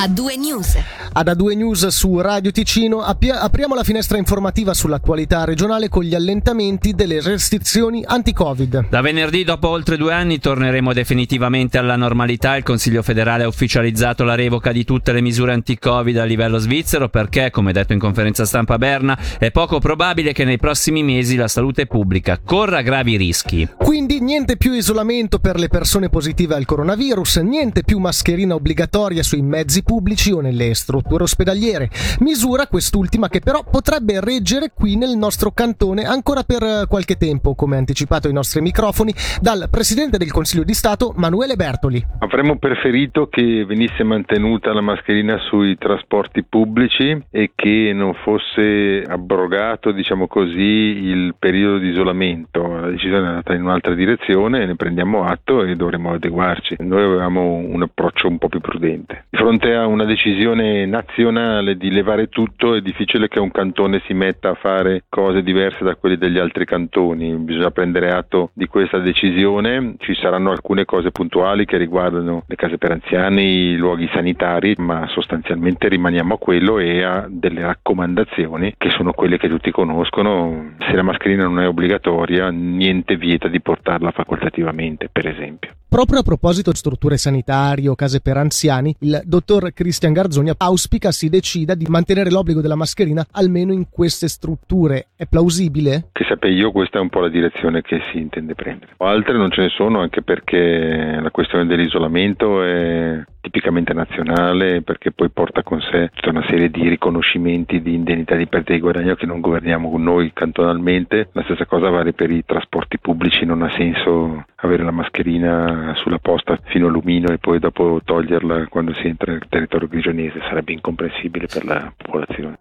A2 News. Ad A2 News su Radio Ticino apriamo la finestra informativa sull'attualità regionale con gli allentamenti delle restrizioni anti-Covid. Da venerdì, dopo oltre due anni, torneremo definitivamente alla normalità. Il Consiglio federale ha ufficializzato la revoca di tutte le misure anti-Covid a livello svizzero perché, come detto in conferenza stampa a Berna, è poco probabile che nei prossimi mesi la salute pubblica corra gravi rischi. Quindi niente più isolamento per le persone positive al coronavirus, niente più mascherina obbligatoria sui mezzi pubblici o nelle strutture ospedaliere. Misura quest'ultima che però potrebbe reggere qui nel nostro cantone ancora per qualche tempo, come anticipato ai nostri microfoni dal Presidente del Consiglio di Stato Manuele Bertoli. Avremmo preferito che venisse mantenuta la mascherina sui trasporti pubblici e che non fosse abrogato, diciamo così, il periodo di isolamento. La decisione è andata in un'altra direzione, ne prendiamo atto e dovremo adeguarci. Noi avevamo un approccio un po' più prudente. Di fronte a una decisione nazionale di levare tutto è difficile che un cantone si metta a fare cose diverse da quelle degli altri cantoni, bisogna prendere atto di questa decisione, ci saranno alcune cose puntuali che riguardano le case per anziani, i luoghi sanitari, ma sostanzialmente rimaniamo a quello e a delle raccomandazioni che sono quelle che tutti conoscono, se la mascherina non è obbligatoria niente vieta di portarla facoltativamente per esempio. Proprio a proposito di strutture sanitarie o case per anziani, il dottor Cristian Garzoni auspica si decida di mantenere l'obbligo della mascherina almeno in queste strutture. È plausibile? Che sappia io, questa è un po' la direzione che si intende prendere. Altre non ce ne sono anche perché la questione dell'isolamento è tipicamente nazionale perché poi porta con sé tutta una serie di riconoscimenti di indennità di perdita di guadagno che non governiamo noi cantonalmente. La stessa cosa vale per i trasporti pubblici, non ha senso avere la mascherina sulla posta fino a Lumino e poi dopo toglierla quando si entra nel territorio grigionese, sarebbe incomprensibile per la popolazione.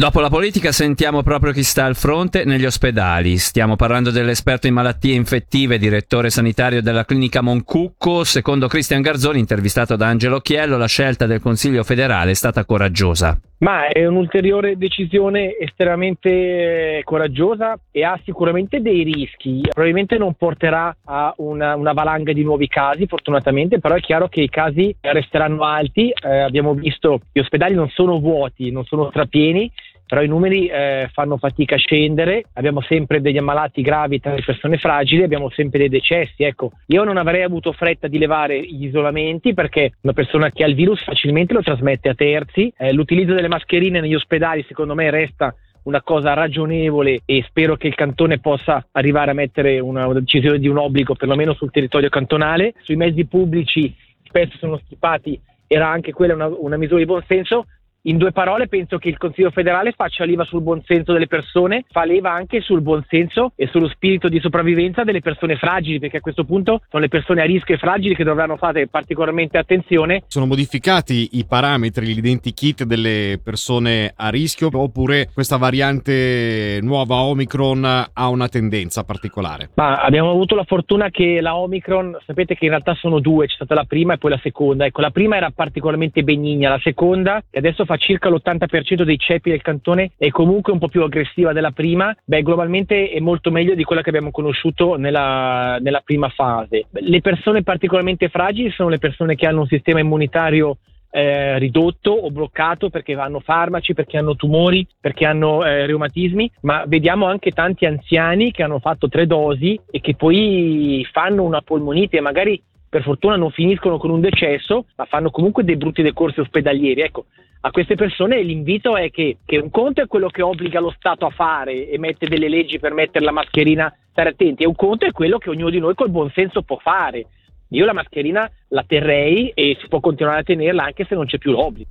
Dopo la politica sentiamo proprio chi sta al fronte negli ospedali. Stiamo parlando dell'esperto in malattie infettive, direttore sanitario della clinica Moncucco. Secondo Cristian Garzoni, intervistato da Angelo Chiello, la scelta del Consiglio federale è stata coraggiosa. Ma è un'ulteriore decisione estremamente coraggiosa e ha sicuramente dei rischi. Probabilmente non porterà a una, una valanga di nuovi casi, fortunatamente, però è chiaro che i casi resteranno alti. Eh, abbiamo visto che gli ospedali non sono vuoti, non sono strapieni, però i numeri eh, fanno fatica a scendere, abbiamo sempre degli ammalati gravi tra le persone fragili, abbiamo sempre dei decessi. Ecco, io non avrei avuto fretta di levare gli isolamenti perché una persona che ha il virus facilmente lo trasmette a terzi. Eh, l'utilizzo delle mascherine negli ospedali secondo me resta una cosa ragionevole e spero che il cantone possa arrivare a mettere una, decisione di un obbligo perlomeno sul territorio cantonale. Sui mezzi pubblici spesso sono stipati, era anche quella una, una misura di buon senso, in due parole, penso che il Consiglio federale faccia leva sul buonsenso delle persone, fa leva anche sul buonsenso e sullo spirito di sopravvivenza delle persone fragili, perché a questo punto sono le persone a rischio e fragili che dovranno fare particolarmente attenzione. Sono modificati i parametri, l'identikit delle persone a rischio, oppure questa variante nuova Omicron ha una tendenza particolare? Ma abbiamo avuto la fortuna che la Omicron, sapete che in realtà sono due, c'è stata la prima e poi la seconda. Ecco, la prima era particolarmente benigna, la seconda, che adesso fa circa l'80% dei ceppi del cantone è comunque un po' più aggressiva della prima, beh globalmente è molto meglio di quella che abbiamo conosciuto nella, nella prima fase. Le persone particolarmente fragili sono le persone che hanno un sistema immunitario eh, ridotto o bloccato perché hanno farmaci, perché hanno tumori, perché hanno eh, reumatismi, ma vediamo anche tanti anziani che hanno fatto tre dosi e che poi fanno una polmonite magari per fortuna non finiscono con un decesso, ma fanno comunque dei brutti decorsi ospedalieri. Ecco, a queste persone l'invito è che, che, un conto è quello che obbliga lo Stato a fare e mette delle leggi per mettere la mascherina, stare attenti, e un conto è quello che ognuno di noi col buon senso può fare. Io la mascherina la terrei e si può continuare a tenerla anche se non c'è più l'obbligo.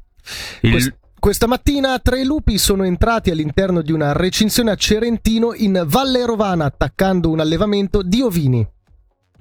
Il... Questa mattina tre lupi sono entrati all'interno di una recinzione a Cerentino in Valle Rovana attaccando un allevamento di ovini.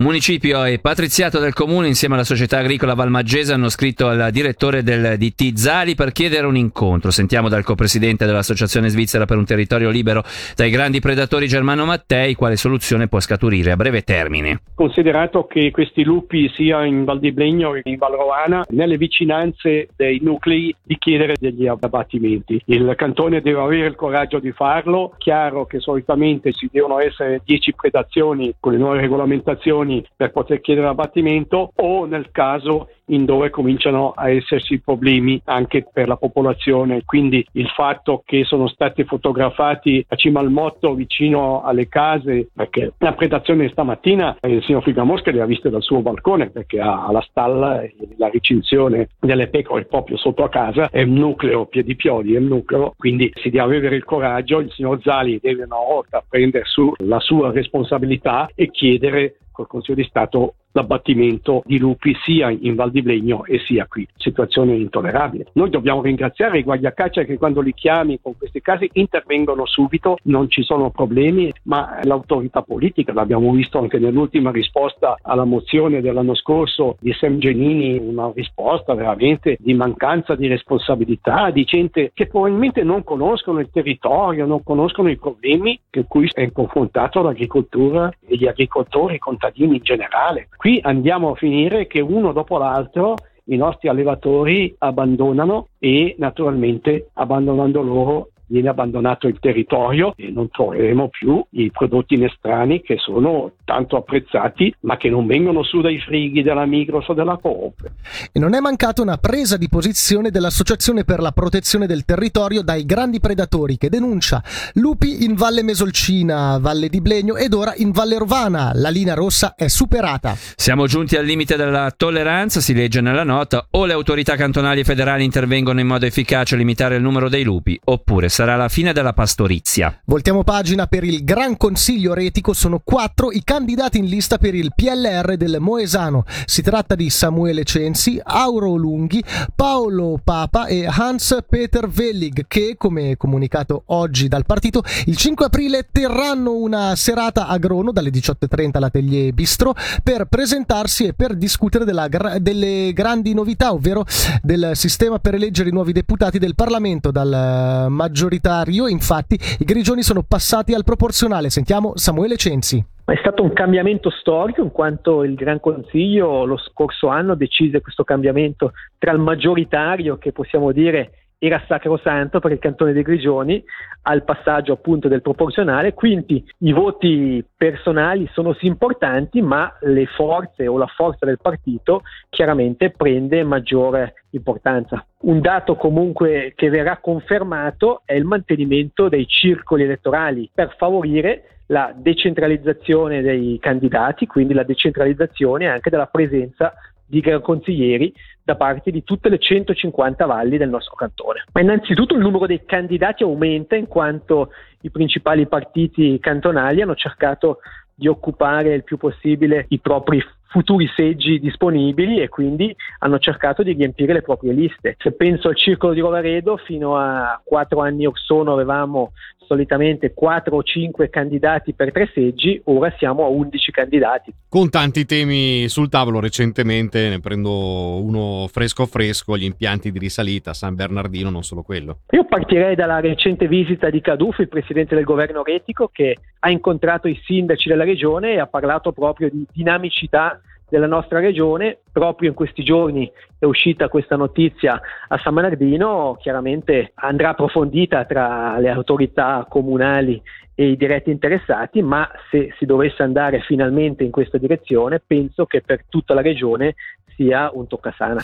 Municipio e patriziato del comune insieme alla società agricola Valmaggese hanno scritto al direttore del DT Zali per chiedere un incontro. Sentiamo dal copresidente dell'Associazione Svizzera per un territorio libero dai grandi predatori Germano Mattei quale soluzione può scaturire a breve termine. Considerato che questi lupi sia in Val di Blegno che in Val Roana, nelle vicinanze dei nuclei di chiedere degli abbattimenti. Il cantone deve avere il coraggio di farlo. Chiaro che solitamente ci devono essere 10 predazioni con le nuove regolamentazioni condizioni per poter chiedere l'abbattimento o nel caso in dove cominciano a esserci problemi anche per la popolazione. Quindi il fatto che sono stati fotografati a cima al motto vicino alle case, perché la predazione stamattina il signor Figamosca li ha viste dal suo balcone perché ha la stalla e la ricinzione delle pecore proprio sotto a casa, è un nucleo, piedi piodi, è un nucleo, quindi si deve avere il coraggio, il signor Zali deve una volta prendere su la sua responsabilità e chiedere col Consiglio di Stato l'abbattimento di lupi sia in Val di Blegno e sia qui. Situazione intollerabile. Noi dobbiamo ringraziare i guardiacaccia che quando li chiami con questi casi intervengono subito, non ci sono problemi, ma l'autorità politica, l'abbiamo visto anche nell'ultima risposta alla mozione dell'anno scorso di Sam Genini, una risposta veramente di mancanza di responsabilità, di gente che probabilmente non conoscono il territorio, non conoscono i problemi con cui è confrontato l'agricoltura e gli agricoltori, i contadini in generale. Qui andiamo a finire che uno dopo l'altro i nostri allevatori abbandonano e naturalmente abbandonando loro viene abbandonato il territorio e non troveremo più i prodotti inestrani che sono tanto apprezzati ma che non vengono su dai frighi della Migros o della Coop. E non è mancata una presa di posizione dell'Associazione per la protezione del territorio dai grandi predatori che denuncia lupi in Valle Mesolcina, Valle di Blegno ed ora in Valle Rovana. La linea rossa è superata. Siamo giunti al limite della tolleranza, si legge nella nota, o le autorità cantonali e federali intervengono in modo efficace a limitare il numero dei lupi, oppure sarà la fine della pastorizia. Voltiamo pagina per il Gran Consiglio Retico, sono quattro i candidati in lista per il PLR del Moesano. Si tratta di Samuele Censi, Auro Lunghi, Paolo Papa e Hans Peter Wellig che, come comunicato oggi dal partito, il 5 aprile terranno una serata a Grono dalle 18.30 all'Atelier Bistro per presentarsi e per discutere della, delle grandi novità, ovvero del sistema per eleggere i nuovi deputati del Parlamento dal maggior maggioritario, infatti i grigioni sono passati al proporzionale. Sentiamo Samuele Censi. È stato un cambiamento storico in quanto il Gran Consiglio lo scorso anno decise questo cambiamento tra il maggioritario, che possiamo dire era sacrosanto per il cantone dei Grigioni al passaggio appunto del proporzionale, quindi i voti personali sono sì importanti, ma le forze o la forza del partito chiaramente prende maggiore importanza. Un dato comunque che verrà confermato è il mantenimento dei circoli elettorali per favorire la decentralizzazione dei candidati, quindi la decentralizzazione anche della presenza di consiglieri da parte di tutte le 150 valli del nostro cantone. Ma innanzitutto il numero dei candidati aumenta in quanto i principali partiti cantonali hanno cercato di occupare il più possibile i propri futuri seggi disponibili e quindi hanno cercato di riempire le proprie liste. Se penso al circolo di Rovaredo, fino a quattro anni or sono avevamo solitamente 4 o 5 candidati per tre seggi, ora siamo a 11 candidati. Con tanti temi sul tavolo recentemente, ne prendo uno fresco fresco, gli impianti di risalita, San Bernardino, non solo quello. Io partirei dalla recente visita di Caduff, il presidente del governo retico, che ha incontrato i sindaci della regione e ha parlato proprio di dinamicità della nostra regione. Proprio in questi giorni è uscita questa notizia a San Bernardino, chiaramente andrà approfondita tra le autorità comunali e i diretti interessati, ma se si dovesse andare finalmente in questa direzione, penso che per tutta la regione sia un toccasana.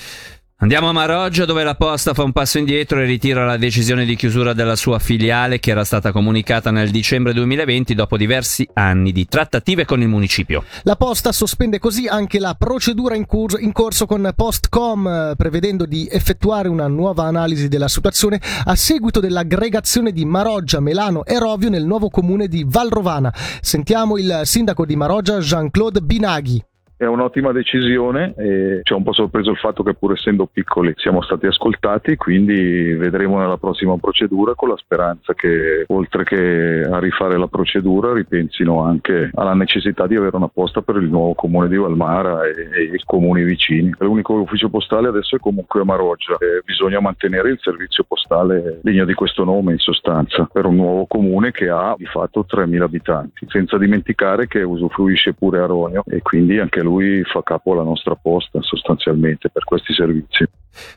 Andiamo a Maroggia dove la Posta fa un passo indietro e ritira la decisione di chiusura della sua filiale che era stata comunicata nel dicembre 2020 dopo diversi anni di trattative con il municipio. La Posta sospende così anche la procedura in, cur- in corso con Postcom prevedendo di effettuare una nuova analisi della situazione a seguito dell'aggregazione di Maroggia, Melano e Rovio nel nuovo comune di Valrovana. Sentiamo il sindaco di Maroggia Jean-Claude Binaghi è un'ottima decisione e ci ha un po' sorpreso il fatto che pur essendo piccoli siamo stati ascoltati, quindi vedremo nella prossima procedura con la speranza che oltre che a rifare la procedura ripensino anche alla necessità di avere una posta per il nuovo comune di Valmara e, e i comuni vicini. L'unico ufficio postale adesso è comunque a Maroggia e bisogna mantenere il servizio postale degno di questo nome in sostanza per un nuovo comune che ha di fatto 3.000 abitanti, senza dimenticare che usufruisce pure Aronio e quindi anche lui fa capo alla nostra posta sostanzialmente per questi servizi.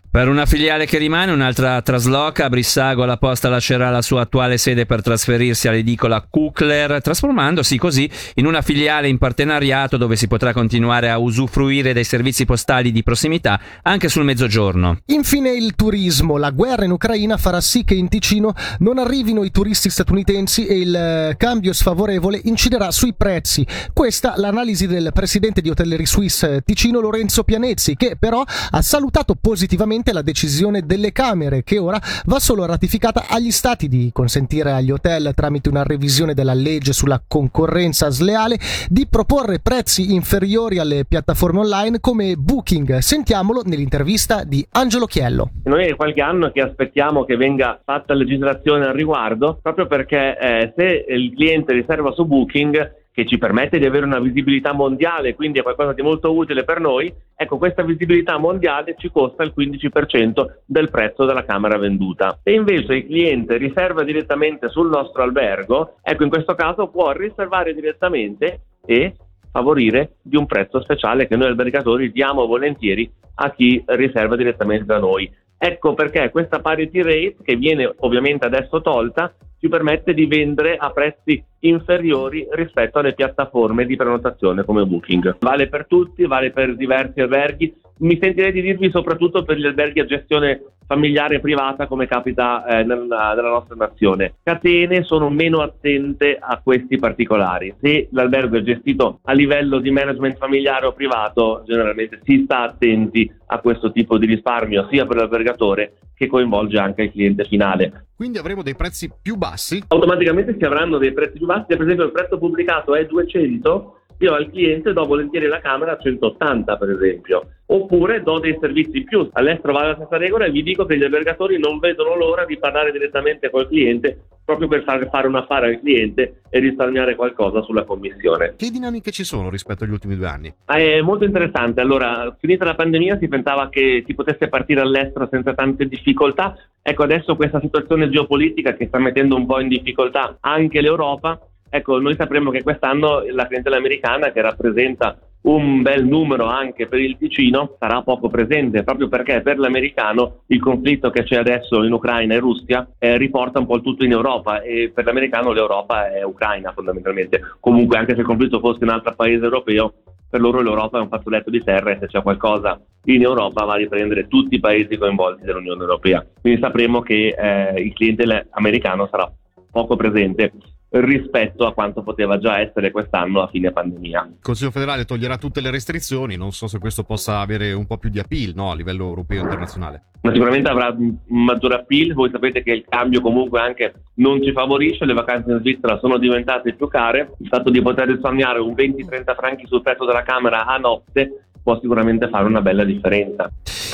Per una filiale che rimane, un'altra trasloca, Brissago la Posta lascerà la sua attuale sede per trasferirsi all'edicola Kukler, trasformandosi così in una filiale in partenariato dove si potrà continuare a usufruire dei servizi postali di prossimità anche sul mezzogiorno. Infine il turismo. La guerra in Ucraina farà sì che in Ticino non arrivino i turisti statunitensi e il eh, cambio sfavorevole inciderà sui prezzi. Questa l'analisi del presidente di Hotellerie Suisse Ticino Lorenzo Pianezzi, che però ha salutato positivamente la decisione delle Camere, che ora va solo ratificata agli Stati di consentire agli hotel, tramite una revisione della legge sulla concorrenza sleale, di proporre prezzi inferiori alle piattaforme online come Booking. Sentiamolo nell'intervista di Angelo Chiello. Noi è qualche anno che aspettiamo che venga fatta legislazione al riguardo, proprio perché eh, se il cliente riserva su Booking che ci permette di avere una visibilità mondiale, quindi è qualcosa di molto utile per noi, ecco questa visibilità mondiale ci costa il 15% del prezzo della camera venduta. Se invece il cliente riserva direttamente sul nostro albergo, ecco in questo caso può riservare direttamente e favorire di un prezzo speciale che noi albergatori diamo volentieri a chi riserva direttamente da noi. Ecco perché questa parity rate, che viene ovviamente adesso tolta, ci permette di vendere a prezzi inferiori rispetto alle piattaforme di prenotazione come Booking. Vale per tutti, vale per diversi alberghi. Mi sentirei di dirvi soprattutto per gli alberghi a gestione familiare e privata come capita eh, nella, nella, nostra nazione. Catene sono meno attente a questi particolari. Se l'albergo è gestito a livello di management familiare o privato, generalmente si sta attenti a questo tipo di risparmio sia per l'albergatore che coinvolge anche il cliente finale. Quindi avremo dei prezzi più bassi? Automaticamente si avranno dei prezzi più bassi, per esempio il prezzo pubblicato è 200, io al cliente do volentieri la camera a 180 per esempio, oppure do dei servizi in più. All'estero vale la stessa regola e vi dico che gli albergatori non vedono l'ora di parlare direttamente col cliente proprio per far fare un affare al cliente e risparmiare qualcosa sulla commissione. Che dinamiche ci sono rispetto agli ultimi due anni? È molto interessante. Allora, finita la pandemia si pensava che si potesse partire all'estero senza tante difficoltà. Ecco, adesso questa situazione geopolitica che sta mettendo un po' in difficoltà anche l'Europa Ecco, noi sapremo che quest'anno la clientela americana, che rappresenta un bel numero anche per il Ticino, sarà poco presente, proprio perché per l'americano il conflitto che c'è adesso in Ucraina e Russia eh, riporta un po' il tutto in Europa e per l'americano l'Europa è Ucraina fondamentalmente. Comunque, anche se il conflitto fosse in un altro paese europeo, per loro l'Europa è un fazzoletto di terra e se c'è qualcosa in Europa va a riprendere tutti i paesi coinvolti dell'Unione Europea. Quindi sapremo che eh, il cliente americano sarà poco presente rispetto a quanto poteva già essere quest'anno a fine pandemia. Il Consiglio federale toglierà tutte le restrizioni, non so se questo possa avere un po' più di appeal no, a livello europeo e internazionale. Ma sicuramente avrà un maggiore appeal, voi sapete che il cambio comunque anche non ci favorisce, le vacanze in Svizzera sono diventate più care, il fatto di poter risparmiare un 20-30 franchi sul prezzo della camera a notte può sicuramente fare una bella differenza.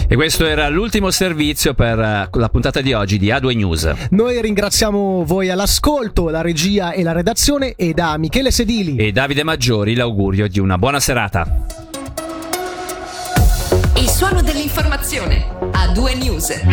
E questo era l'ultimo servizio per eh, la puntata di oggi di A2 News. Noi ringraziamo voi all'ascolto, la regia e la redazione e da Michele Sedili e Davide Maggiori l'augurio di una buona serata. Il suono dell'informazione. A2 News.